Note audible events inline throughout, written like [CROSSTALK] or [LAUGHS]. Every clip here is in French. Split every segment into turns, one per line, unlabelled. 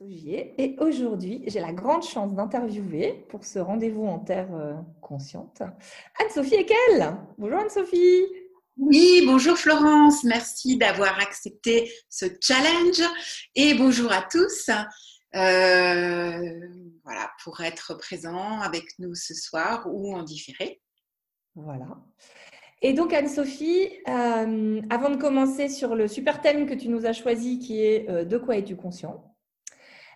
Augier et aujourd'hui, j'ai la grande chance d'interviewer pour ce rendez-vous en terre euh, consciente Anne-Sophie Ekel. Bonjour Anne-Sophie.
Oui, bonjour Florence, merci d'avoir accepté ce challenge et bonjour à tous. Euh, voilà, pour être présent avec nous ce soir ou en différé.
Voilà. Et donc Anne-Sophie, euh, avant de commencer sur le super thème que tu nous as choisi qui est euh, De quoi es-tu conscient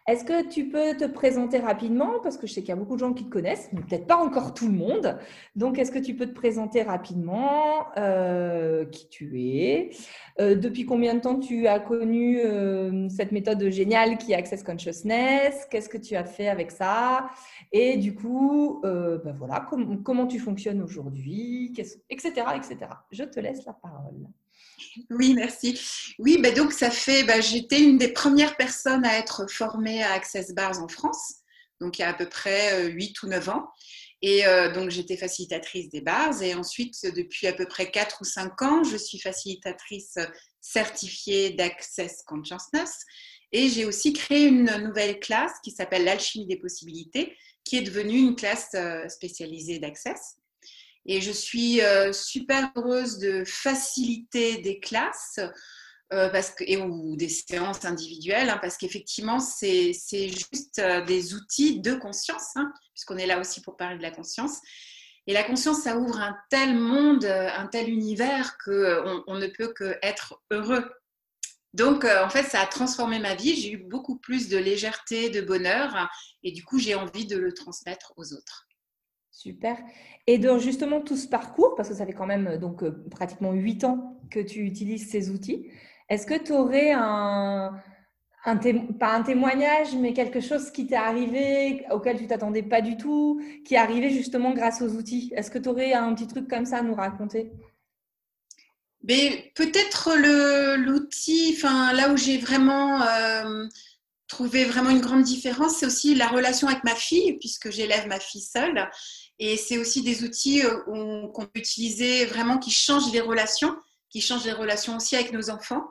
est-ce que tu peux te présenter rapidement? Parce que je sais qu'il y a beaucoup de gens qui te connaissent, mais peut-être pas encore tout le monde. Donc, est-ce que tu peux te présenter rapidement euh, qui tu es? Euh, Depuis combien de temps tu as connu euh, cette méthode géniale qui est Access Consciousness? Qu'est-ce que tu as fait avec ça? Et du coup, ben voilà, comment tu fonctionnes aujourd'hui, etc., etc. Je te laisse la parole.
Oui, merci. Oui, bah donc ça fait, bah, j'étais une des premières personnes à être formée à Access Bars en France, donc il y a à peu près 8 euh, ou 9 ans. Et euh, donc j'étais facilitatrice des bars et ensuite depuis à peu près 4 ou 5 ans, je suis facilitatrice certifiée d'Access Consciousness et j'ai aussi créé une nouvelle classe qui s'appelle l'alchimie des possibilités, qui est devenue une classe euh, spécialisée d'Access. Et je suis euh, super heureuse de faciliter des classes euh, que, et, ou des séances individuelles, hein, parce qu'effectivement, c'est juste euh, des outils de conscience, hein, puisqu'on est là aussi pour parler de la conscience. Et la conscience, ça ouvre un tel monde, un tel univers qu'on on ne peut qu'être heureux. Donc, en fait, ça a transformé ma vie. J'ai eu beaucoup plus de légèreté, de bonheur, et du coup, j'ai envie de le transmettre aux autres.
Super. Et dans justement tout ce parcours, parce que ça fait quand même euh, donc euh, pratiquement huit ans que tu utilises ces outils, est-ce que tu aurais un, pas un témoignage, mais quelque chose qui t'est arrivé, auquel tu t'attendais pas du tout, qui est arrivé justement grâce aux outils? Est-ce que tu aurais un petit truc comme ça à nous raconter?
Peut-être l'outil, enfin là où j'ai vraiment euh, trouvé vraiment une grande différence, c'est aussi la relation avec ma fille, puisque j'élève ma fille seule. Et c'est aussi des outils euh, qu'on peut utiliser vraiment qui changent les relations, qui changent les relations aussi avec nos enfants.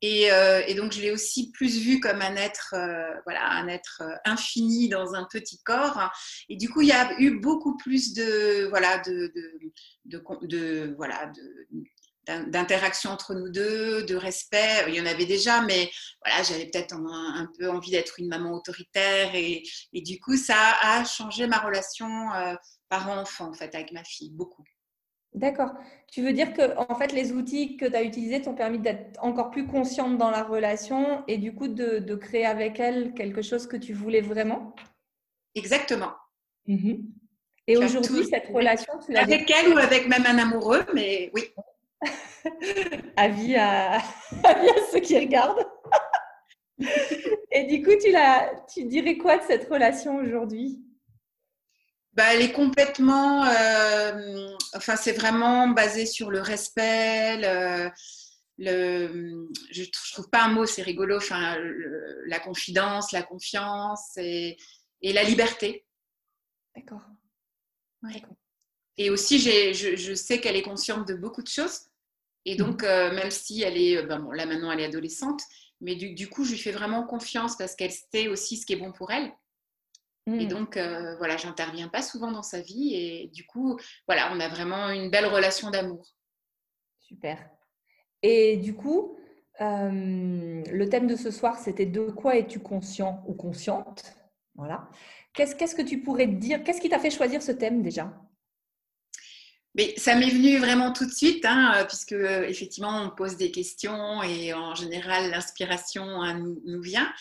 Et, euh, donc, je l'ai aussi plus vu comme un être, euh, voilà, un être infini dans un petit corps. Et du coup, il y a eu beaucoup plus de, voilà, de, voilà, d'interaction entre nous deux, de respect. Il y en avait déjà, mais voilà, j'avais peut-être un, peu envie d'être une maman autoritaire et, du coup, ça a changé ma relation parent-enfant, en fait, avec ma fille, beaucoup.
D'accord. Tu veux dire que en fait, les outils que tu as utilisés t'ont permis d'être encore plus consciente dans la relation et du coup de, créer avec elle quelque chose que tu voulais vraiment?
Exactement.
Mhm. Et aujourd'hui, cette relation,
tu l'as avec elle ou avec même un amoureux, mais oui. [LAUGHS]
avis, à... [LAUGHS] avis à ceux qui regardent. [LAUGHS] et du coup, tu, tu dirais quoi de cette relation aujourd'hui?
Bah, elle est complètement, euh, enfin c'est vraiment basé sur le respect, le, le je, trouve pas un mot, c'est rigolo, enfin la confidence, la confiance et, et la liberté.
D'accord.
Et aussi, je, je, sais qu'elle est consciente de beaucoup de choses. Et mhm. donc, euh, même si elle est, ben bon, là maintenant elle est adolescente, mais du, du, coup, je lui fais vraiment confiance parce qu'elle sait aussi ce qui est bon pour elle. Et mmh. donc, euh, voilà, j'interviens pas souvent dans sa vie. Et du coup, voilà, on a vraiment une belle relation d'amour.
Super. Et du coup, euh, le thème de ce soir, c'était de quoi es-tu conscient ou consciente? Voilà. Qu'est-ce, qu'est-ce que tu pourrais te dire? Qu'est-ce qui t'a fait choisir ce thème déjà?
Mais ça m'est venu vraiment tout de suite, hein, euh, puisque effectivement on pose des questions et en général l'inspiration hein, nous, vient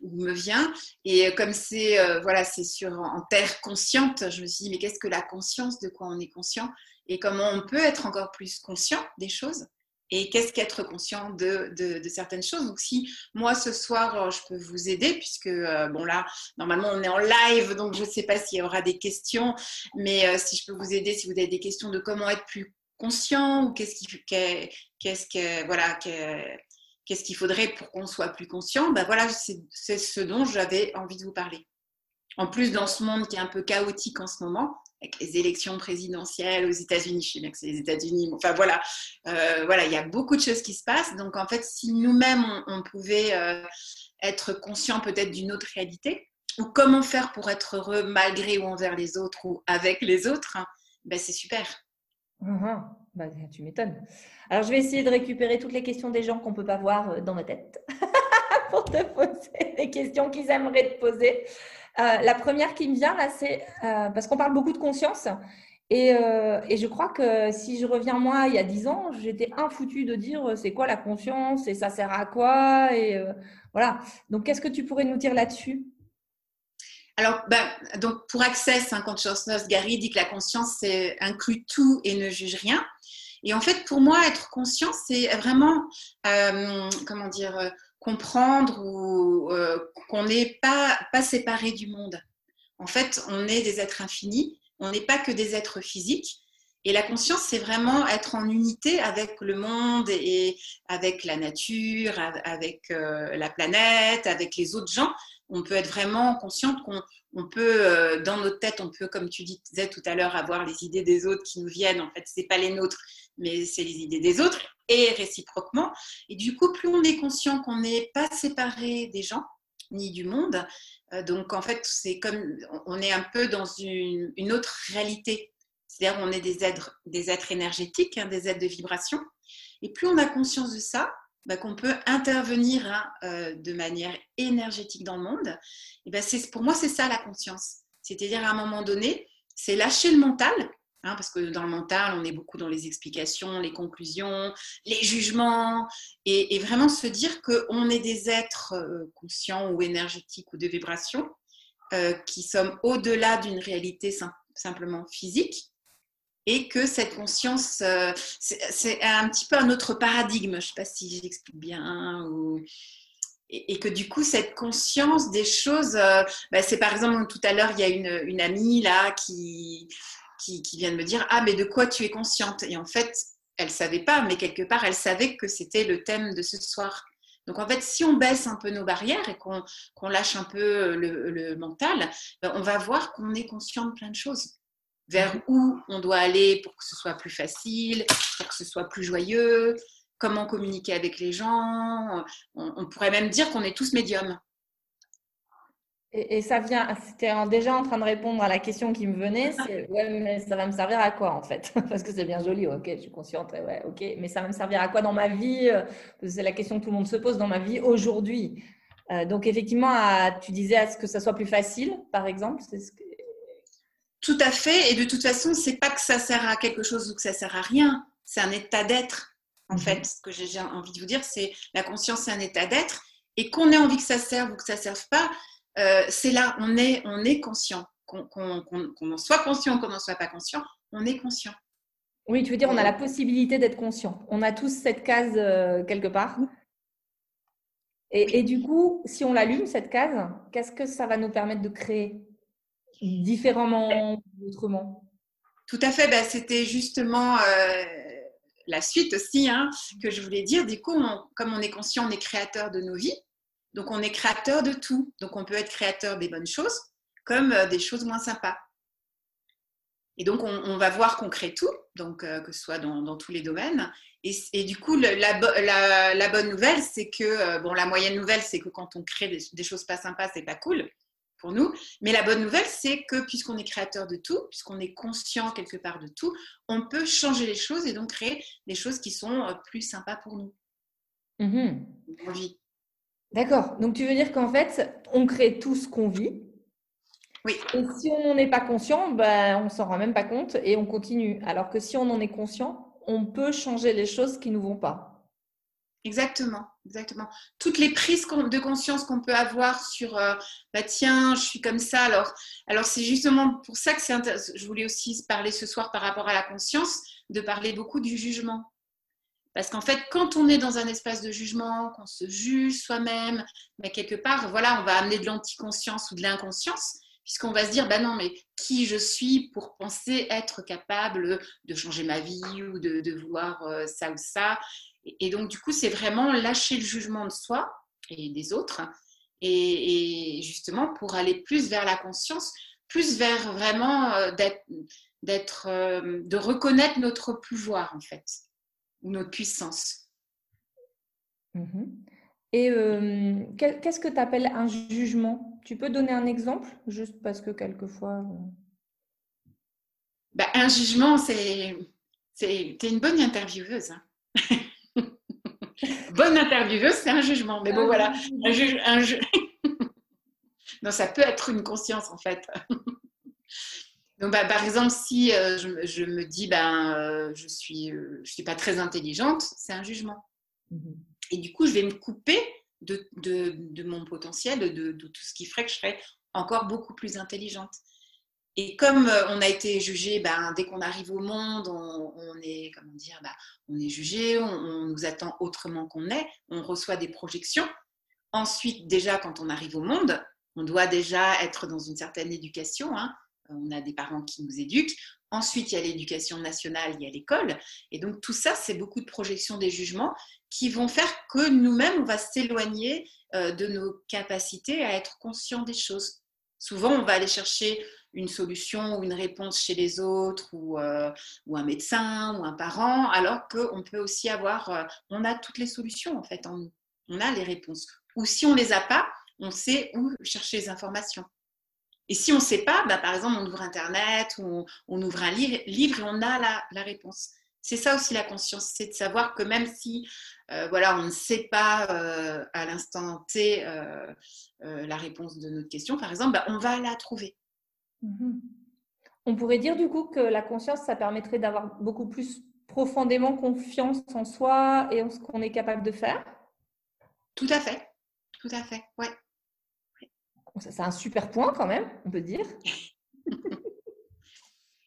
ou me vient. Et comme c'est euh, voilà, c'est sur en terre consciente, je me suis dit mais qu'est-ce que la conscience? De quoi on est conscient? Et comment on peut être encore plus conscient des choses? Et qu'est-ce qu'être conscient de, certaines choses? Donc si moi ce soir euh, je peux vous aider, puisque euh, bon là normalement on est en live, donc je ne sais pas s'il y aura des questions, mais euh, si je peux vous aider, si vous avez des questions de comment être plus conscient ou qu'est-ce voilà qu'est-ce qu'il faudrait pour qu'on soit plus conscient, ben voilà c'est ce dont j'avais envie de vous parler. En plus dans ce monde qui est un peu chaotique en ce moment, avec les élections présidentielles aux États-Unis. Je sais bien que c'est les États-Unis. Enfin voilà, euh, voilà, il y a beaucoup de choses qui se passent. Donc en fait, si nous-mêmes on, pouvait euh, être conscient peut-être d'une autre réalité, ou comment faire pour être heureux malgré ou envers les autres ou avec les autres, ben c'est super.
Bah, tu m'étonnes. Alors, je vais essayer de récupérer toutes les questions des gens qu'on ne peut pas voir euh, dans ma tête [LAUGHS] pour te poser les questions qu'ils aimeraient te poser. Euh, la première qui me vient là, c'est euh, parce qu'on parle beaucoup de conscience. Et, et, je crois que si je reviens moi il y a dix ans, j'étais infoutu de dire c'est quoi la conscience et ça sert à quoi. Et voilà. Donc, qu'est-ce que tu pourrais nous dire là-dessus?
Alors, ben, donc pour Access, hein, Consciousness, Gary dit que la conscience inclut tout et ne juge rien. Et en fait, pour moi, être conscient, c'est vraiment, euh, comment dire, euh, comprendre ou euh, qu'on n'est pas, séparé du monde. En fait, on est des êtres infinis, on n'est pas que des êtres physiques. Et la conscience, c'est vraiment être en unité avec le monde et avec la nature, avec la planète, avec les autres gens on peut être vraiment consciente qu'on peut, euh, dans notre tête, on peut, comme tu disais tout à l'heure, avoir les idées des autres qui nous viennent. En fait, ce n'est pas les nôtres, mais c'est les idées des autres, et réciproquement. Et du coup, plus on est conscient qu'on n'est pas séparé des gens, ni du monde, euh, donc en fait, c'est comme on est un peu dans une, autre réalité. C'est-à-dire, on est des êtres, énergétiques, hein, des êtres de vibration. Et plus on a conscience de ça, bah, qu'on peut intervenir hein, euh, de manière énergétique dans le monde, et ben pour moi, c'est ça la conscience. C'est-à-dire, à un moment donné, c'est lâcher le mental, hein, parce que dans le mental, on est beaucoup dans les explications, les conclusions, les jugements, et, vraiment se dire qu'on est des êtres euh, conscients ou énergétiques ou de vibration, euh, qui sommes au-delà d'une réalité simplement physique, et que cette conscience, euh, c'est un petit peu un autre paradigme, je ne sais pas si j'explique bien, et, que du coup, cette conscience des choses, bah, c'est par exemple, tout à l'heure, il y a une, amie là qui, qui, vient de me dire, ah, mais de quoi tu es consciente? Et en fait, elle ne savait pas, mais quelque part, elle savait que c'était le thème de ce soir. Donc en fait, si on baisse un peu nos barrières et qu'on lâche un peu le, mental, ben, on va voir qu'on est conscient de plein de choses vers où on doit aller pour que ce soit plus facile, pour que ce soit plus joyeux, comment communiquer avec les gens. On, pourrait même dire qu'on est tous médiums.
Et, ça vient, c'était déjà en train de répondre à la question qui me venait, c'est [LAUGHS] ouais, mais ça va me servir à quoi en fait? [LAUGHS] Parce que c'est bien joli, ok, je suis consciente, ouais, ok, mais ça va me servir à quoi dans ma vie C'est la question que tout le monde se pose dans ma vie aujourd'hui. Euh, donc effectivement, tu disais à ce que ça soit plus facile, par exemple, c'est ce que,
tout à fait. Et de toute façon, c'est pas que ça sert à quelque chose ou que ça sert à rien. C'est un état d'être. En mhm. fait, ce que j'ai envie de vous dire, c'est la conscience, c'est un état d'être. Et qu'on ait envie que ça serve ou que ça ne serve pas, euh, c'est là, on est, on est conscient. Qu'on en soit conscient ou qu'on n'en soit pas conscient, on est conscient.
Oui, tu veux dire, on a la possibilité d'être conscient. On a tous cette case euh, quelque part. Et, et, du coup, si on l'allume, cette case, qu'est-ce que ça va nous permettre de créer différemment autrement?
Tout à fait, ben, c'était justement euh, la suite aussi hein, que je voulais dire. Du coup, comme on est conscient, on est créateur de nos vies, donc on est créateur de tout. Donc on peut être créateur des bonnes choses comme euh, des choses moins sympas. Et donc on, va voir qu'on crée tout, donc euh, que ce soit dans, tous les domaines. Et, du coup, la, la, bonne nouvelle, c'est que, bon, la moyenne nouvelle, c'est que quand on crée des, des choses pas sympas, c'est pas cool pour nous. Mais la bonne nouvelle, c'est que puisqu'on est créateur de tout, puisqu'on est conscient quelque part de tout, on peut changer les choses et donc créer des choses qui sont euh, plus sympas pour nous.
Mmh. D'accord. Donc tu veux dire qu'en fait, on crée tout ce qu'on vit.
Oui.
Et si on n'est pas conscient, ben, on ne s'en rend même pas compte et on continue. Alors que si on en est conscient, on peut changer les choses qui ne nous vont pas.
Exactement, exactement. Toutes les prises de conscience qu'on peut avoir sur, euh, bah tiens, je suis comme ça. Alors, alors c'est justement pour ça que c'est Je voulais aussi parler ce soir par rapport à la conscience, de parler beaucoup du jugement. Parce qu'en fait, quand on est dans un espace de jugement, qu'on se juge soi-même, mais quelque part, voilà, on va amener de l'anticonscience ou de l'inconscience, puisqu'on va se dire, bah non, mais qui je suis pour penser être capable de changer ma vie ou de, de vouloir euh, ça ou ça. Et donc, du coup, c'est vraiment lâcher le jugement de soi et des autres, et, justement pour aller plus vers la conscience, plus vers vraiment euh, d'être, euh, de reconnaître notre pouvoir, en fait, ou notre puissance.
Mmh Et euh, qu'est-ce que tu appelles un jugement? Tu peux donner un exemple Juste parce que quelquefois... Euh,
bah, un jugement, c'est... Tu es une bonne intervieweuse. Hein. [LAUGHS] bonne intervieweuse, c'est un jugement. Mais bon, voilà. Un, juge, un [LAUGHS] non, ça peut être une conscience, en fait. [LAUGHS] Donc, bah, par exemple, si euh, je, me dis, ben, je ne suis, je suis pas très intelligente, c'est un jugement. Mmh et du coup, je vais me couper de, de, mon potentiel, de, de, tout ce qui ferait que je serais encore beaucoup plus intelligente. Et comme euh, on a été jugé, ben, dès qu'on arrive au monde, on, est, comment dire, ben, on est jugé, on, nous attend autrement qu'on est, on reçoit des projections. Ensuite, déjà, quand on arrive au monde, on doit déjà être dans une certaine éducation. Hein. On a des parents qui nous éduquent. Ensuite, il y a l'éducation nationale, il y a l'école. Et donc, tout ça, c'est beaucoup de projections des jugements qui vont faire que nous-mêmes, on va s'éloigner euh, de nos capacités à être conscients des choses. Souvent, on va aller chercher une solution ou une réponse chez les autres ou, euh, un médecin ou un parent, alors qu'on peut aussi avoir, euh, on a toutes les solutions en fait nous, on a les réponses. Ou si on ne les a pas, on sait où chercher les informations. Et si on ne sait pas, bah, par exemple, on ouvre Internet ou on, ouvre un livre, et on a la, la réponse. C'est ça aussi la conscience, c'est de savoir que même si euh, voilà, on ne sait pas euh, à l'instant T euh, la réponse de notre question, par exemple, bah, on va la trouver.
Mhm. On pourrait dire du coup que la conscience, ça permettrait d'avoir beaucoup plus profondément confiance en soi et en ce qu'on est capable de faire?
Tout à fait, tout à fait, ouais.
C'est un super point quand même, on peut dire. [LAUGHS]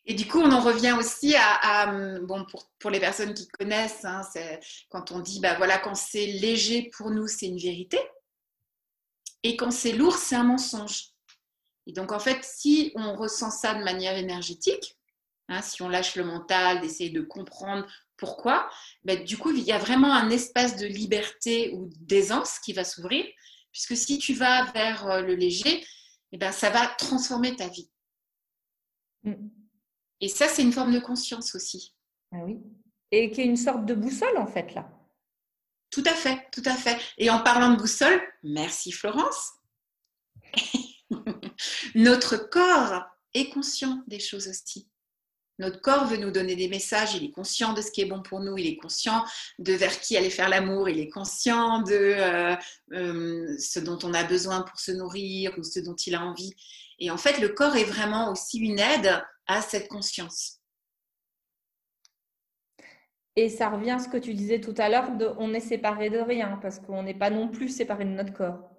Et du coup, on en revient aussi à, bon, pour, pour, les personnes qui connaissent, hein, quand on dit, bah voilà, quand c'est léger pour nous, c'est une vérité. Et quand c'est lourd, c'est un mensonge. Et donc, en fait, si on ressent ça de manière énergétique, hein, si on lâche le mental, d'essayer de comprendre pourquoi, bah, du coup, il y a vraiment un espace de liberté ou d'aisance qui va s'ouvrir, puisque si tu vas vers euh, le léger, eh ben, ça va transformer ta vie. Mm. Et ça, c'est une forme de conscience aussi.
Ah oui. Et qui est une sorte de boussole, en fait, là.
Tout à fait, tout à fait. Et en parlant de boussole, merci Florence. [LAUGHS] Notre corps est conscient des choses aussi. Notre corps veut nous donner des messages, il est conscient de ce qui est bon pour nous, il est conscient de vers qui aller faire l'amour, il est conscient de euh, euh, ce dont on a besoin pour se nourrir ou ce dont il a envie. Et en fait, le corps est vraiment aussi une aide à cette conscience.
Et ça revient à ce que tu disais tout à l'heure, on est séparé de rien, parce qu'on n'est pas non plus séparé de notre corps.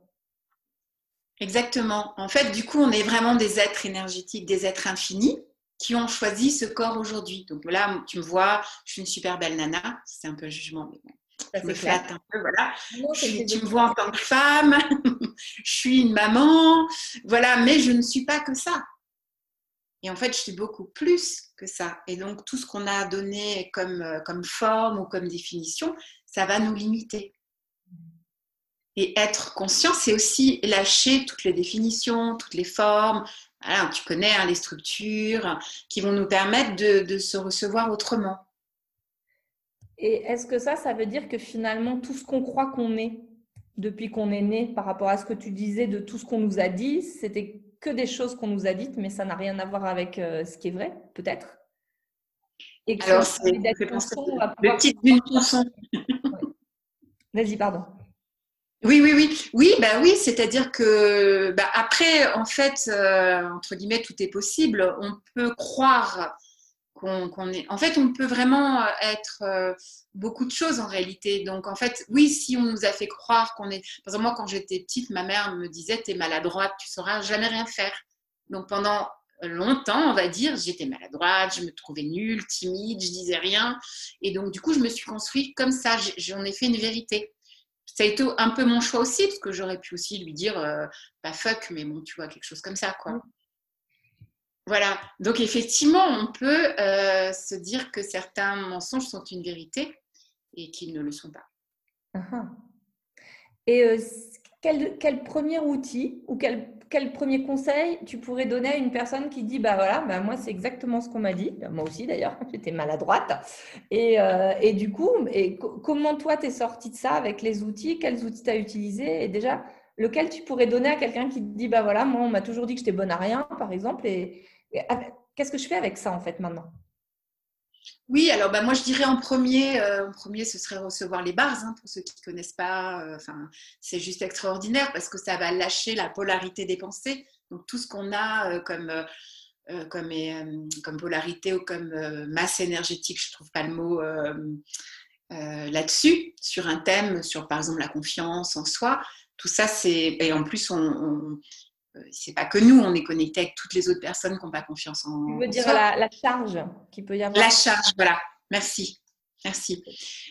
Exactement. En fait, du coup, on est vraiment des êtres énergétiques, des êtres infinis qui ont choisi ce corps aujourd'hui. Donc là, tu me vois, je suis une super belle nana. C'est un peu un jugement, mais bon, je me flatte un peu, voilà. tu me vois en tant que femme, [LAUGHS] je suis une maman, voilà, mais je ne suis pas que ça. Et en fait, je suis beaucoup plus que ça. Et donc, tout ce qu'on a donné comme, euh, comme forme ou comme définition, ça va nous limiter. Et être conscient, c'est aussi lâcher toutes les définitions, toutes les formes. Tu connais hein, les structures qui vont nous permettre de, de se recevoir autrement.
Et est-ce que ça, ça veut dire que finalement, tout ce qu'on croit qu'on est depuis qu'on est né, par rapport à ce que tu disais de tout ce qu'on nous a dit, c'était que des choses qu'on nous a dites, mais ça n'a rien à voir avec euh, ce qui est vrai, peut-être?
Et que Alors, c'est le titre d'une chanson.
Vas-y, pardon.
Oui, oui, oui, oui, bah oui, c'est-à-dire que bah après, en fait, euh, entre guillemets, tout est possible. On peut croire qu'on est. En fait, on peut vraiment euh, être euh, beaucoup de choses en réalité. Donc, en fait, oui, si on nous a fait croire qu'on est. Par exemple, moi, quand j'étais petite, ma mère me disait T'es maladroite, tu sauras jamais rien faire. Donc, pendant longtemps, on va dire, j'étais maladroite, je me trouvais nulle, timide, je disais rien. Et donc, du coup, je me suis construite comme ça. J'en ai fait une vérité. Ça a été un peu mon choix aussi, parce que j'aurais pu aussi lui dire, euh, bah fuck, mais bon, tu vois, quelque chose comme ça, quoi. Voilà, donc effectivement, on peut euh, se dire que certains mensonges sont une vérité et qu'ils ne le sont pas.
Uh-huh. Et euh, quel, premier outil ou quel, quel premier conseil tu pourrais donner à une personne qui dit bah voilà, bah moi c'est exactement ce qu'on m'a dit, moi aussi d'ailleurs, [LAUGHS] j'étais maladroite. Et, euh, et, du coup, et comment toi tu es sorti de ça avec les outils? Quels outils tu as utilisés? Et déjà, lequel tu pourrais donner à quelqu'un qui dit bah voilà, moi on m'a toujours dit que j'étais bonne à rien, par exemple, et, qu'est-ce que je fais avec ça en fait maintenant?
Oui, alors bah, moi je dirais en premier, euh, en premier ce serait recevoir les bars, hein, pour ceux qui ne connaissent pas. Euh, c'est juste extraordinaire parce que ça va lâcher la polarité des pensées. Donc tout ce qu'on a euh, comme, comme, comme, polarité ou comme masse énergétique, je ne trouve pas le mot là-dessus, sur un thème, sur par exemple la confiance en soi, tout ça c'est. Et en plus, on euh, c'est pas que nous, on est connecté avec toutes les autres personnes qui n'ont pas confiance en.
Tu veux dire la, charge qui peut y avoir
La charge, voilà. Merci. Merci.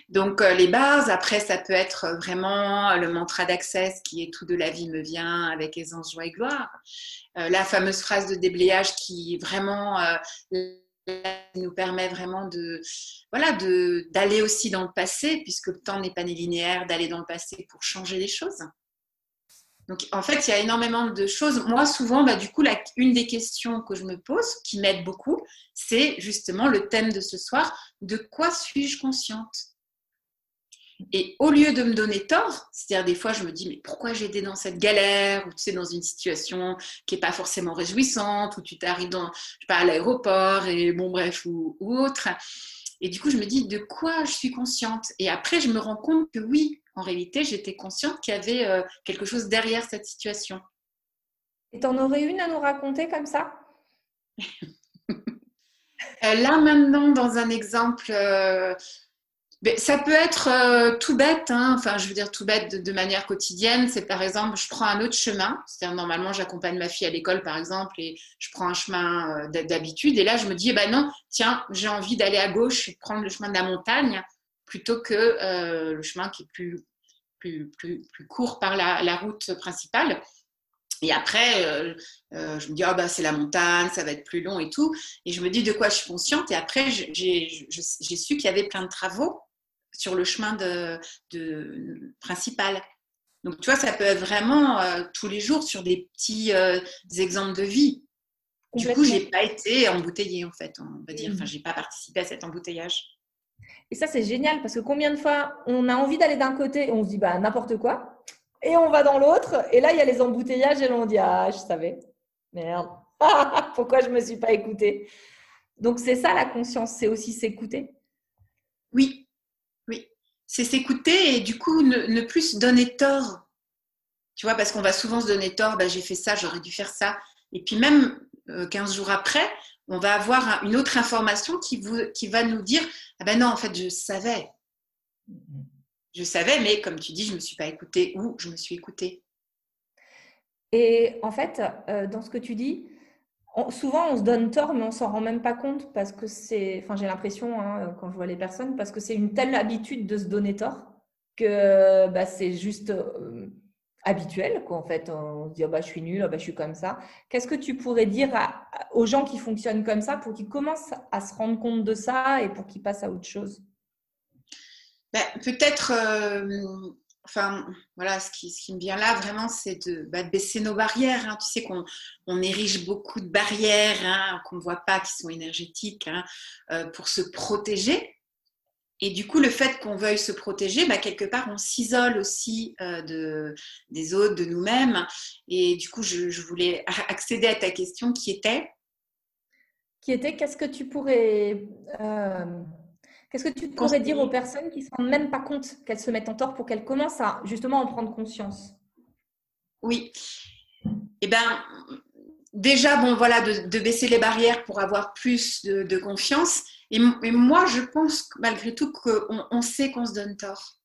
Donc, euh, les bases, après, ça peut être vraiment le mantra d'accès qui est tout de la vie me vient avec aisance, joie et gloire. Euh, la fameuse phrase de déblayage qui vraiment nous permet vraiment de voilà d'aller aussi dans le passé, puisque le temps n'est pas linéaire, d'aller dans le passé pour changer les choses. Donc, en fait, il y a énormément de choses. Moi, souvent, bah, du coup, une des questions que je me pose, qui m'aide beaucoup, c'est justement le thème de ce soir de quoi suis-je consciente? Et au lieu de me donner tort, c'est-à-dire des fois, je me dis mais pourquoi j'ai été dans cette galère ou tu sais dans une situation qui n'est pas forcément réjouissante, ou tu t'arrives dans, je pas, à l'aéroport et bon bref ou, ou autre. Et du coup, je me dis de quoi je suis consciente? Et après, je me rends compte que oui, en réalité, j'étais consciente qu'il y avait euh, quelque chose derrière cette situation.
Et tu en aurais une à nous raconter comme ça? [LAUGHS]
Euh, Là, maintenant, dans un exemple, euh, ben, ça peut être tout bête, hein. enfin, je veux dire tout bête de, manière quotidienne. C'est par exemple, je prends un autre chemin. C'est-à-dire, normalement, j'accompagne ma fille à l'école, par exemple, et je prends un chemin d'habitude. Et là, je me dis, eh ben non, tiens, j'ai envie d'aller à gauche, prendre le chemin de la montagne plutôt que euh, le chemin qui est plus, plus, plus, plus court par la, la, route principale. Et après, euh, euh, je me dis, oh, bah, c'est la montagne, ça va être plus long et tout. Et je me dis de quoi je suis consciente? Et après, j'ai su qu'il y avait plein de travaux sur le chemin de, de principal. Donc, tu vois, ça peut être vraiment tous les jours sur des petits exemples de vie. Du coup, j'ai pas été embouteillée, en fait, on va dire. Enfin, j'ai pas participé à cet embouteillage.
Et ça, c'est génial parce que combien de fois on a envie d'aller d'un côté, on se dit bah n'importe quoi, et on va dans l'autre, et là il y a les embouteillages et là on dit ah je savais, merde, [LAUGHS] pourquoi je me suis pas écoutée? Donc c'est ça la conscience, c'est aussi s'écouter.
Oui, oui, c'est s'écouter et du coup ne, plus se donner tort. Tu vois, parce qu'on va souvent se donner tort, bah, j'ai fait ça, j'aurais dû faire ça. Et puis même 15 euh, jours après, on va avoir une autre information qui, vous, qui va nous dire Ah ben non, en fait, je savais. Mm-hmm. Je savais, mais comme tu dis, je ne me suis pas écoutée ou je me suis écoutée.
Et en fait, euh, dans ce que tu dis, souvent on se donne tort, mais on s'en rend même pas compte parce que c'est, enfin j'ai l'impression hein, quand je vois les personnes, parce que c'est une telle habitude de se donner tort que bah, c'est juste euh, habituel, quoi, en fait. On se dit, oh, bah, je suis nulle, oh, bah, je suis comme ça. Qu'est-ce que tu pourrais dire aux gens qui fonctionnent comme ça pour qu'ils commencent à se rendre compte de ça et pour qu'ils passent à autre chose?
Ben, Peut-être, euh, enfin, voilà, ce qui, ce qui, me vient là vraiment, c'est de, bah, baisser nos barrières. Hein. Tu sais qu'on on érige beaucoup de barrières hein, qu'on ne voit pas, qui sont énergétiques, hein, euh, pour se protéger. Et du coup, le fait qu'on veuille se protéger, bah, quelque part, on s'isole aussi euh, de, des autres, de nous-mêmes. Et du coup, je, voulais [LAUGHS] accéder à ta question qui était?
Qui était, qu'est-ce que tu pourrais, euh, qu'est-ce que tu pourrais dire aux personnes qui ne se rendent même pas compte qu'elles se mettent en tort pour qu'elles commencent à justement en prendre conscience?
Oui. Eh bien, déjà, bon, voilà, de, baisser les barrières pour avoir plus de confiance. Et, moi, je pense malgré tout qu'on on sait qu'on se donne tort.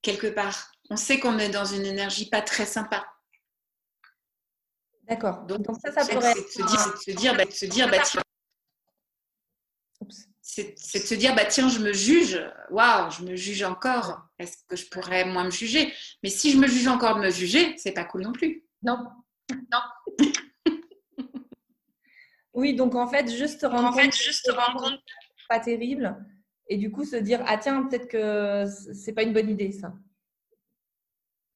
Quelque part. On sait qu'on est dans une énergie pas très sympa.
D'accord. Donc, ça, ça pourrait être.
Se dire, se dire, bah, se dire bah, tiens. C'est de se dire, bah, tiens, je me juge. Waouh, je me juge encore. Est-ce que je pourrais moins me juger? Mais si je me juge encore de me juger, c'est pas cool non plus.
Non. Non. [LAUGHS] Oui, donc en fait, juste rendre en
fait, juste rendre compte
pas terrible et du coup se dire ah tiens peut-être que c'est pas une bonne idée ça.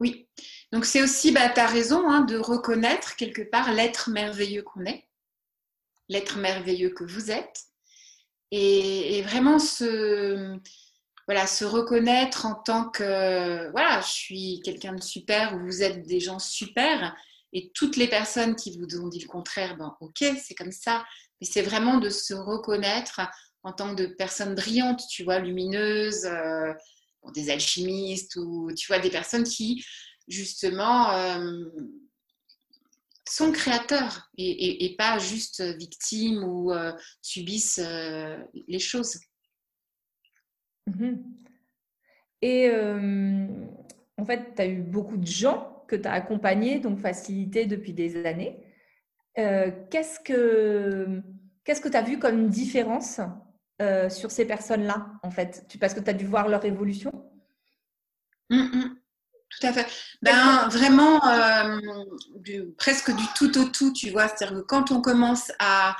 Oui, Donc c'est aussi, bah, tu as raison, hein, de reconnaître quelque part l'être merveilleux qu'on est, l'être merveilleux que vous êtes, et, vraiment se, voilà, se reconnaître en tant que, voilà, je suis quelqu'un de super, ou vous êtes des gens super, et toutes les personnes qui vous ont dit le contraire, ben ok, c'est comme ça, mais c'est vraiment de se reconnaître en tant que personne brillante, tu vois, lumineuse, euh, des alchimistes, ou tu vois, des personnes qui, justement, euh, sont créateurs et, pas juste victimes ou euh, subissent les choses.
Mhm. Et en fait, tu as eu beaucoup de gens que tu as accompagnés, donc facilités depuis des années. qu'est-ce que qu'est-ce que tu as vu comme différence sur ces personnes-là, en fait? Parce que tu as dû voir leur évolution?
Hum, hum. Tout à fait. Ben, vraiment, euh, presque du tout au tout, tu vois. C'est-à-dire que quand on commence à,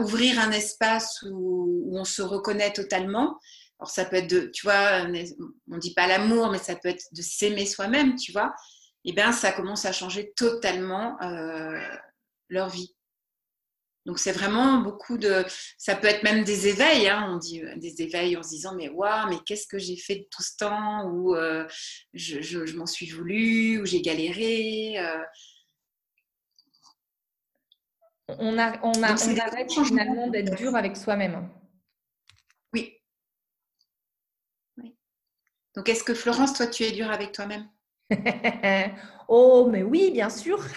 ouvrir un espace où, on se reconnaît totalement, alors ça peut être de, tu vois, on ne dit pas l'amour, mais ça peut être de s'aimer soi-même, tu vois, et bien ça commence à changer totalement euh, leur vie. Donc c'est vraiment beaucoup de, ça peut être même des éveils, hein. on dit euh, des éveils en se disant mais waouh, mais qu'est-ce que j'ai fait de tout ce temps ou euh, je, m'en suis voulu ou j'ai galéré. Euh.
On, a, on, a, on arrête finalement d'être dur avec soi-même.
Oui. oui. Donc est-ce que Florence, toi tu es dur avec toi-même? [LAUGHS]
Oh mais oui, bien sûr. [LAUGHS]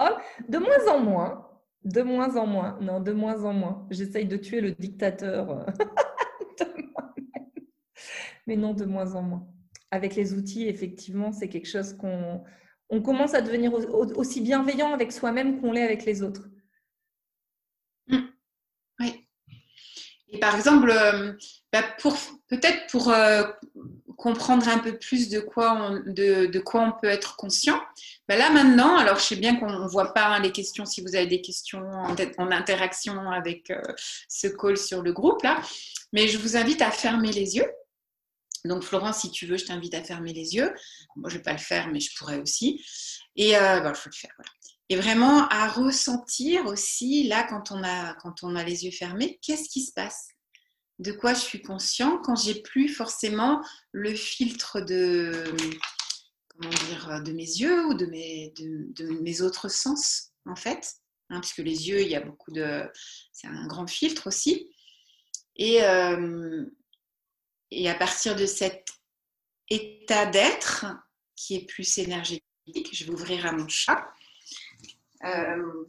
Oh, de moins en moins. De moins en moins. Non, de moins en moins. J'essaye de tuer le dictateur. Euh, [LAUGHS] Mais non, de moins en moins. Avec les outils, effectivement, c'est quelque chose qu'on on commence à devenir aussi bienveillant avec soi-même qu'on l'est avec les autres.
Mmh. Oui. Et par exemple, euh, bah, pour peut-être pour euh, comprendre un peu plus de quoi on, de, quoi on peut être conscient. Ben là maintenant, alors je sais bien qu'on ne voit pas hein, les questions, si vous avez des questions en, interaction avec euh, ce call sur le groupe là, mais je vous invite à fermer les yeux. Donc Florence, si tu veux, je t'invite à fermer les yeux. Moi, je ne vais pas le faire, mais je pourrais aussi. Et euh, ben, faut le. Et vraiment à ressentir aussi, là, quand on a les yeux fermés, qu'est-ce qui se passe? De quoi je suis conscient quand j'ai plus forcément le filtre de, comment dire, de mes yeux ou de mes, autres sens, en fait. Hein, puisque les yeux, il y a beaucoup de. C'est un grand filtre aussi. Et, euh, et à partir de cet état d'être qui est plus énergétique, je vais ouvrir à mon chat. Euh.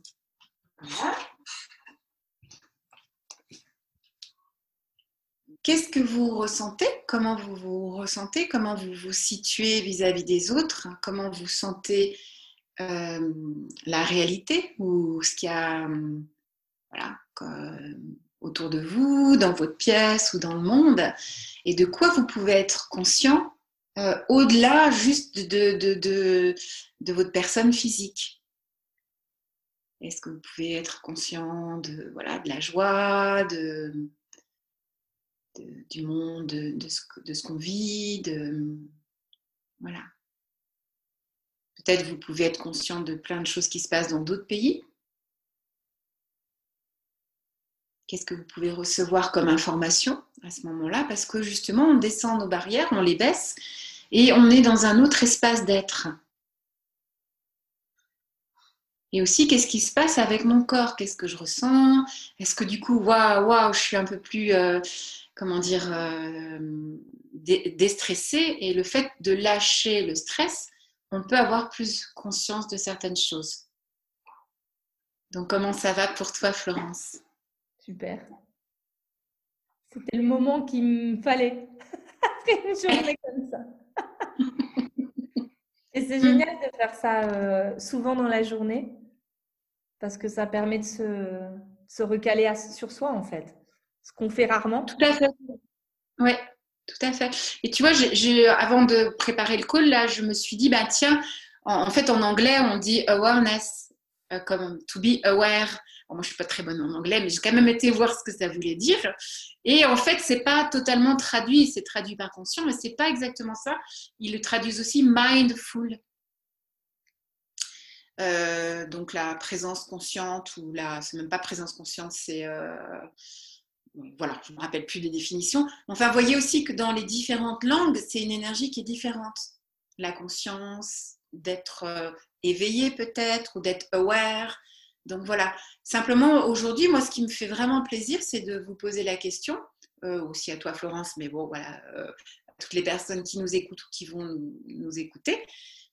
Qu'est-ce que vous ressentez? Comment vous vous ressentez? Comment vous vous situez vis-à-vis des autres? Comment vous sentez euh, la réalité ou ce qu'il y a autour de vous, dans votre pièce ou dans le monde? Et de quoi vous pouvez être conscient euh, au-delà juste de, de, votre personne physique? Est-ce que vous pouvez être conscient de, voilà, de la joie, de du monde, de, ce, qu'on vit, voilà. Peut-être vous pouvez être conscient de plein de choses qui se passent dans d'autres pays. Qu'est-ce que vous pouvez recevoir comme information à ce moment-là? Parce que justement, on descend nos barrières, on les baisse et on est dans un autre espace d'être. Et aussi, qu'est-ce qui se passe avec mon corps? Qu'est-ce que je ressens? Est-ce que du coup, waouh, waouh, je suis un peu plus euh, comment dire, euh, déstresser. Et le fait de lâcher le stress, on peut avoir plus conscience de certaines choses. Donc, comment ça va pour toi, Florence?
Super. C'était le moment qu'il me fallait [LAUGHS] après une journée [LAUGHS] comme ça. Et c'est génial de faire ça euh, souvent dans la journée parce que ça permet de se, se recaler sur soi en fait qu'on fait rarement.
Tout à fait. Oui, tout à fait. Et tu vois, avant de préparer le call, là, je me suis dit, bah tiens, en, fait, en anglais, on dit awareness, euh, comme to be aware. moi, je suis pas très bonne en anglais, mais j'ai quand même été voir ce que ça voulait dire. Et en fait, c'est pas totalement traduit, c'est traduit par conscient, mais c'est pas exactement ça. Ils le traduisent aussi mindful. euh, donc la présence consciente ou la, c'est même pas présence consciente, c'est euh, voilà, je me rappelle plus des définitions. Enfin, voyez aussi que dans les différentes langues, c'est une énergie qui est différente. La conscience, d'être euh, éveillé peut-être ou d'être aware. Donc voilà. Simplement aujourd'hui, moi, ce qui me fait vraiment plaisir, c'est de vous poser la question, aussi à toi Florence, mais bon, voilà, toutes les personnes qui nous écoutent ou qui vont nous, nous écouter,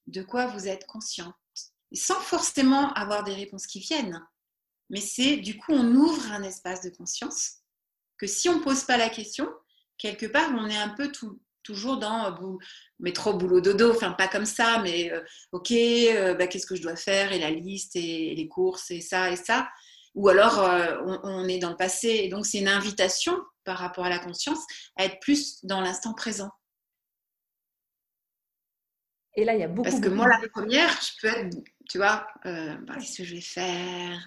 de quoi vous êtes conscient sans forcément avoir des réponses qui viennent. Mais c'est du coup, on ouvre un espace de conscience que si on ne pose pas la question, quelque part, on est un peu toujours dans euh, métro, boulot, dodo, enfin pas comme ça, mais euh, ok, euh, bah, qu'est-ce que je dois faire et la liste et, les courses et ça et ça. Ou alors on, on, est dans le passé. Et donc c'est une invitation par rapport à la conscience à être plus dans l'instant présent.
Et là, il y a beaucoup.
Parce que moi, la première, je peux être, tu vois, bah, qu'est-ce que je vais faire?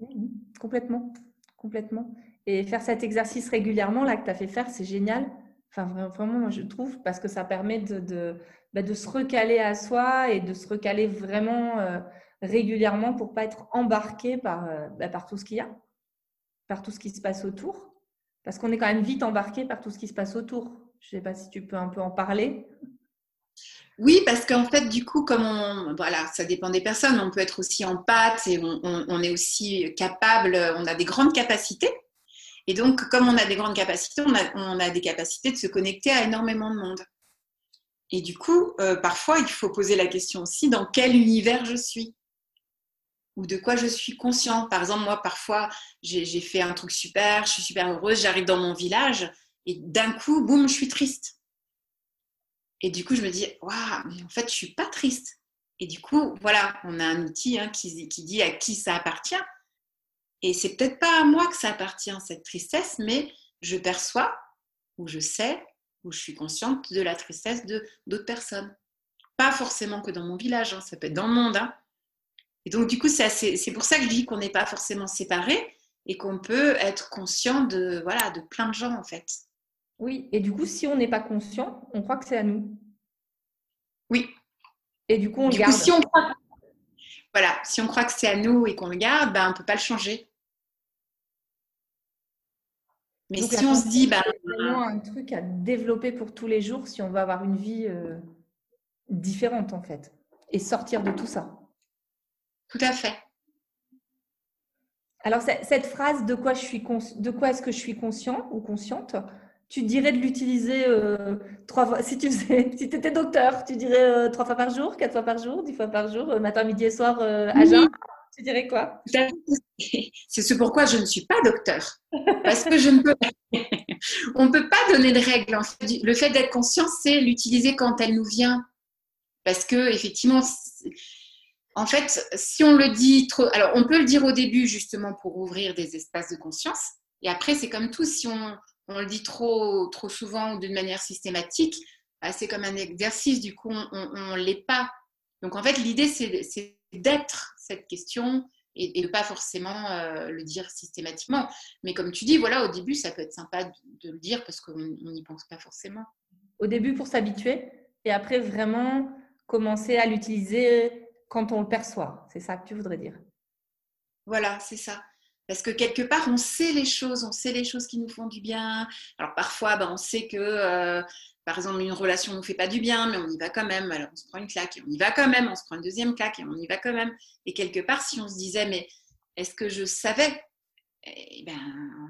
Mmh, Complètement, complètement. Et faire cet exercice régulièrement, là, que tu as fait faire, c'est génial. Enfin, vraiment, je trouve, parce que ça permet bah, de, se recaler à soi et de se recaler vraiment euh, régulièrement pour pas être embarqué par, euh, bah, par tout ce qu'il y a, par tout ce qui se passe autour. Parce qu'on est quand même vite embarqué par tout ce qui se passe autour. Je ne sais pas si tu peux un peu en parler.
Oui, parce qu'en fait, du coup, comme on, voilà, ça dépend des personnes, on peut être aussi en pâte et on, est aussi capable, on a des grandes capacités. Et donc, comme on a des grandes capacités, on a, des capacités de se connecter à énormément de monde. Et du coup, euh, parfois, il faut poser la question aussi dans quel univers je suis? Ou de quoi je suis consciente. Par exemple, moi, parfois, j'ai fait un truc super, je suis super heureuse, j'arrive dans mon village et d'un coup, boum, je suis triste. Et du coup, je me dis, waouh, mais en fait, je suis pas triste. Et du coup, voilà, on a un outil hein, qui, dit à qui ça appartient. Et c'est peut-être pas à moi que ça appartient, cette tristesse, mais je perçois, ou je sais, ou je suis consciente de la tristesse de d'autres personnes. Pas forcément que dans mon village, hein, ça peut être dans le monde. Hein. Et donc, du coup, c'est pour ça que je dis qu'on n'est pas forcément séparés et qu'on peut être conscient de, voilà, de plein de gens, en fait.
Oui, et du coup, si on n'est pas conscient, on croit que c'est à nous.
Oui.
Et du coup, on le garde.
si on croit... Voilà, si on croit que c'est à nous et qu'on le garde, ben, on ne peut pas le changer.
Mais si on se dit, ben, c'est vraiment un truc à développer pour tous les jours si on veut avoir une vie euh, différente en fait et sortir de tout ça.
Tout à fait.
Alors cette phrase de quoi je suis de quoi est-ce que je suis conscient ou consciente, tu dirais de l'utiliser euh, trois fois. Si tu faisais, [LAUGHS] si étais docteur, tu dirais euh, trois fois par jour, quatre fois par jour, dix fois par jour, euh, matin, midi et soir à jeun? Tu dirais quoi?
C'est ce pourquoi je ne suis pas docteur. Parce que je ne peux On ne peut pas donner de règles. Le fait d'être conscient, c'est l'utiliser quand elle nous vient. Parce que, effectivement, en fait, si on le dit trop. Alors, on peut le dire au début, justement, pour ouvrir des espaces de conscience. Et après, c'est comme tout. Si on, on le dit trop, trop souvent ou d'une manière systématique, bah, c'est comme un exercice, du coup, on ne l'est pas. Donc, en fait, l'idée, c'est d'être cette question et, de ne pas forcément euh, le dire systématiquement. Mais comme tu dis, voilà, au début, ça peut être sympa de, le dire parce qu'on n'y pense pas forcément.
Au début, pour s'habituer, et après, vraiment commencer à l'utiliser quand on le perçoit. C'est ça que tu voudrais dire?
Voilà, c'est ça. Parce que quelque part, on sait les choses, on sait les choses qui nous font du bien. Alors parfois, ben, on sait que, euh, par exemple, une relation ne nous fait pas du bien, mais on y va quand même. Alors on se prend une claque et on y va quand même, on se prend une deuxième claque et on y va quand même. Et quelque part, si on se disait, mais est-ce que je savais? Eh bien,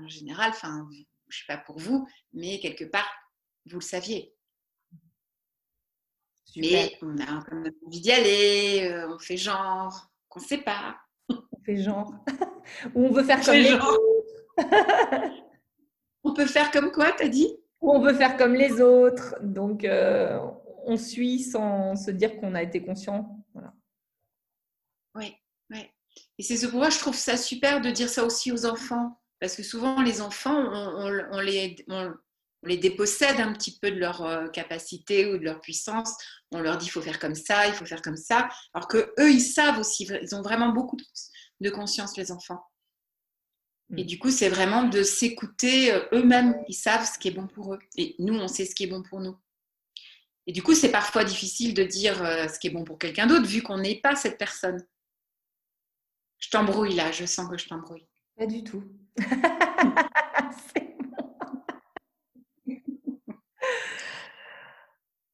en général, enfin, je ne sais pas pour vous, mais quelque part, vous le saviez. Mais on a envie d'y aller, euh, on fait genre qu'on ne sait pas.
On fait genre. [LAUGHS] Ou on veut faire comme les autres. [LAUGHS]
on peut faire comme quoi, t'as dit?
Ou on veut faire comme les autres. Donc, euh, on suit sans se dire qu'on a été conscient. Voilà.
Oui, oui. Et c'est ce pourquoi je trouve ça super de dire ça aussi aux enfants. Parce que souvent, les enfants, on, les, on, les dépossède un petit peu de leur euh, capacité ou de leur puissance. On leur dit il faut faire comme ça, il faut faire comme ça. Alors que eux, ils savent aussi, ils ont vraiment beaucoup de, conscience, les enfants. Et mm. du coup, c'est vraiment de s'écouter euh, eux-mêmes. Ils savent ce qui est bon pour eux. Et nous, on sait ce qui est bon pour nous. Et du coup, c'est parfois difficile de dire euh, ce qui est bon pour quelqu'un d'autre, vu qu'on n'est pas cette personne. t'embrouille là, je sens que je t'embrouille.
Pas du tout. [LAUGHS]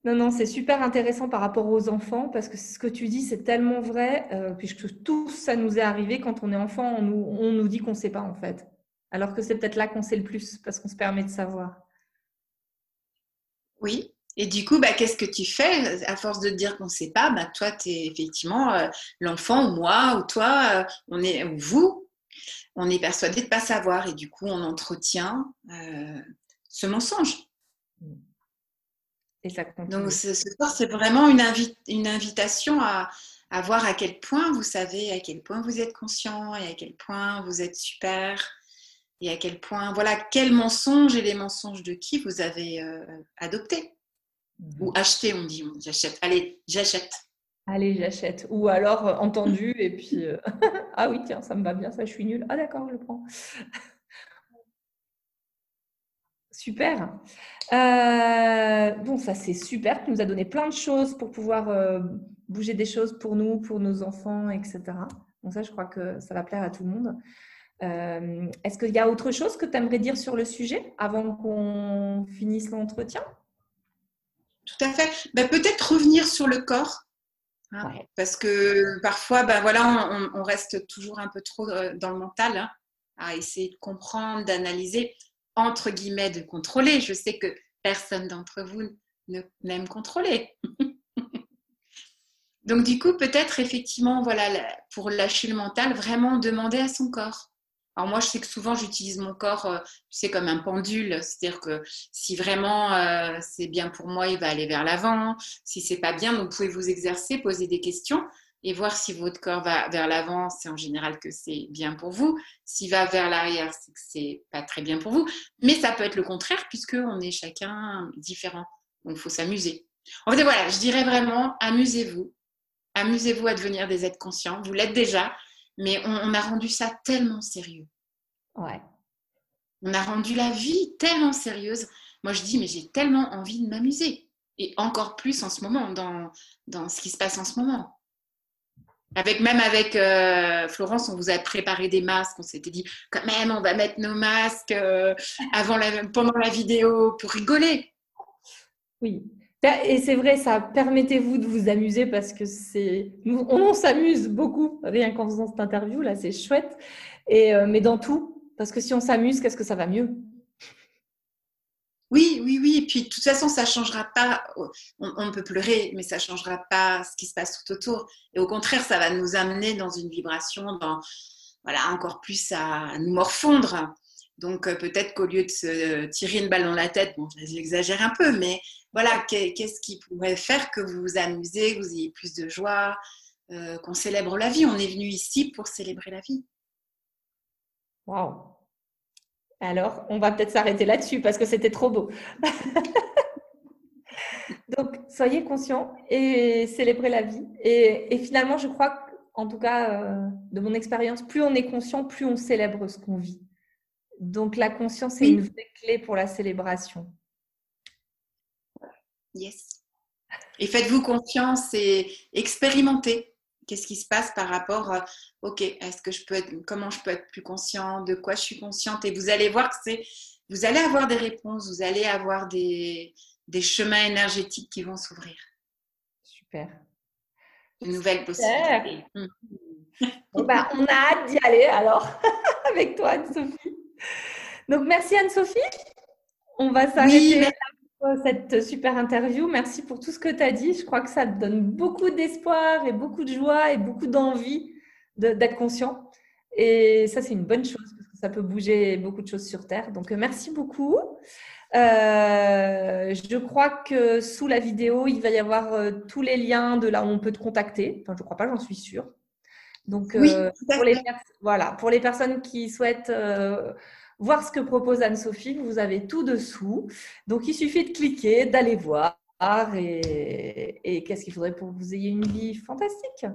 Non, non, c'est super intéressant par rapport aux enfants parce que ce que tu dis, c'est tellement vrai, euh, puisque tout ça nous est arrivé quand on est enfant, on nous, on nous dit qu'on ne sait pas en fait. Alors que c'est peut-être là qu'on sait le plus parce qu'on se permet de savoir.
Oui, et du coup, bah, qu'est-ce que tu fais À force de dire qu'on ne sait pas, bah, toi, tu es effectivement euh, l'enfant, ou moi, ou toi, euh, on est, ou vous, on est persuadé de ne pas savoir. Et du coup, on entretient ce mensonge. Donc ce, soir, c'est vraiment une, une invitation à, à, voir à quel point vous savez, à quel point vous êtes conscient et à quel point vous êtes super et à quel point, voilà, quels mensonges et les mensonges de qui vous avez euh, adopté mhm. ou acheté, on dit, j'achète. Allez, j'achète.
Allez, j'achète. Ou alors euh, entendu et puis, euh, [LAUGHS] ah oui, tiens, ça me va bien, ça, je suis nulle. Ah d'accord, je le prends. [LAUGHS] Super. Euh, bon, ça c'est super. Tu nous as donné plein de choses pour pouvoir euh, bouger des choses pour nous, pour nos enfants, etc. Donc ça, je crois que ça va plaire à tout le monde. Euh, est-ce qu'il y a autre chose que tu aimerais dire sur le sujet avant qu'on finisse l'entretien?
Tout à fait. Ben, Peut-être revenir sur le corps. Hein, parce que parfois, ben, voilà, on, reste toujours un peu trop dans le mental hein, à essayer de comprendre, d'analyser entre guillemets, de contrôler. Je sais que personne d'entre vous n'aime contrôler. [LAUGHS] Donc du coup, peut-être effectivement, voilà, pour lâcher le mental, vraiment demander à son corps. Alors moi, je sais que souvent, j'utilise mon corps, euh, tu comme un pendule. C'est-à-dire que si vraiment euh, c'est bien pour moi, il va aller vers l'avant. Si c'est pas bien, vous pouvez vous exercer, poser des questions et voir si votre corps va vers l'avant, c'est en général que c'est bien pour vous. S'il va vers l'arrière, c'est que c'est pas très bien pour vous. Mais ça peut être le contraire puisque on est chacun différent. Donc il faut s'amuser. En fait, voilà, je dirais vraiment, amusez-vous. Amusez-vous à devenir des êtres conscients. Vous l'êtes déjà, mais on, a rendu ça tellement sérieux.
Ouais.
On a rendu la vie tellement sérieuse. Moi, je dis, mais j'ai tellement envie de m'amuser. Et encore plus en ce moment, dans, dans ce qui se passe en ce moment. Avec, même avec euh, Florence, on vous a préparé des masques. On s'était dit, quand même, on va mettre nos masques euh, avant pendant la vidéo pour rigoler.
Oui. Et c'est vrai, ça permettez-vous de vous amuser parce que c'est. On, s'amuse beaucoup rien qu'en faisant cette interview, là, c'est chouette. Et, euh, mais dans tout, parce que si on s'amuse, qu'est-ce que ça va mieux?
Oui, oui. Et puis, de toute façon, ça ne changera pas. On, peut pleurer, mais ça ne changera pas ce qui se passe tout autour. Et au contraire, ça va nous amener dans une vibration, dans, voilà, encore plus à, nous morfondre. Donc, euh, peut-être qu'au lieu de se tirer une balle dans la tête, bon, j'exagère un peu, mais voilà, qu'est-ce qui pourrait faire que vous vous amusez, que vous ayez plus de joie, euh, qu'on célèbre la vie? On est venu ici pour célébrer la vie.
Waouh alors, on va peut-être s'arrêter là-dessus parce que c'était trop beau. [LAUGHS] Donc, soyez conscients et célébrez la vie. Et, finalement, je crois, en tout cas, euh, de mon expérience, plus on est conscient, plus on célèbre ce qu'on vit. Donc, la conscience est une vraie clé pour la célébration.
Yes. Et faites-vous confiance et expérimentez qu'est-ce qui se passe par rapport, à, ok, est-ce que je peux être, comment je peux être plus conscient, de quoi je suis consciente, et vous allez voir que c'est, vous allez avoir des réponses, vous allez avoir des, des chemins énergétiques qui vont s'ouvrir.
Super.
Une nouvelle possibilité. Hmm.
Bah, on a hâte d'y aller alors [LAUGHS] avec toi, Anne-Sophie. Donc merci Anne-Sophie. On va s'arrêter cette super interview. Merci pour tout ce que tu as dit. Je crois que ça te donne beaucoup d'espoir et beaucoup de joie et beaucoup d'envie d'être conscient. Et ça, c'est une bonne chose parce que ça peut bouger beaucoup de choses sur Terre. Donc, merci beaucoup. Euh, je crois que sous la vidéo, il va y avoir euh, tous les liens de là où on peut te contacter. Enfin, je ne crois pas, j'en suis sûre. Donc, euh, pour, les, voilà, pour les personnes qui souhaitent voir ce que propose Anne-Sophie, vous avez tout dessous. Donc, il suffit de cliquer, d'aller voir. Et, qu'est-ce qu'il faudrait pour que vous ayez une vie fantastique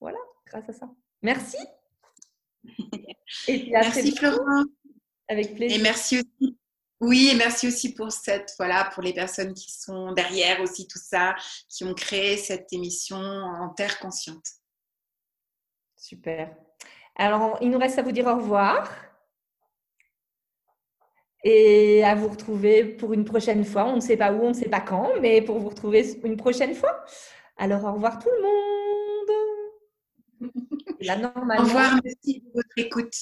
Voilà, grâce à ça. Merci. [LAUGHS]
Et merci Florent.
Avec plaisir.
Et merci aussi. Oui, et merci aussi pour cette, voilà, pour les personnes qui sont derrière aussi tout ça, qui ont créé cette émission en terre consciente.
Super. Alors, il nous reste à vous dire au revoir et à vous retrouver pour une prochaine fois. On ne sait pas où, on ne sait pas quand, mais pour vous retrouver une prochaine fois. Alors, au revoir tout le monde. [LAUGHS]
Au revoir, merci pour votre écoute.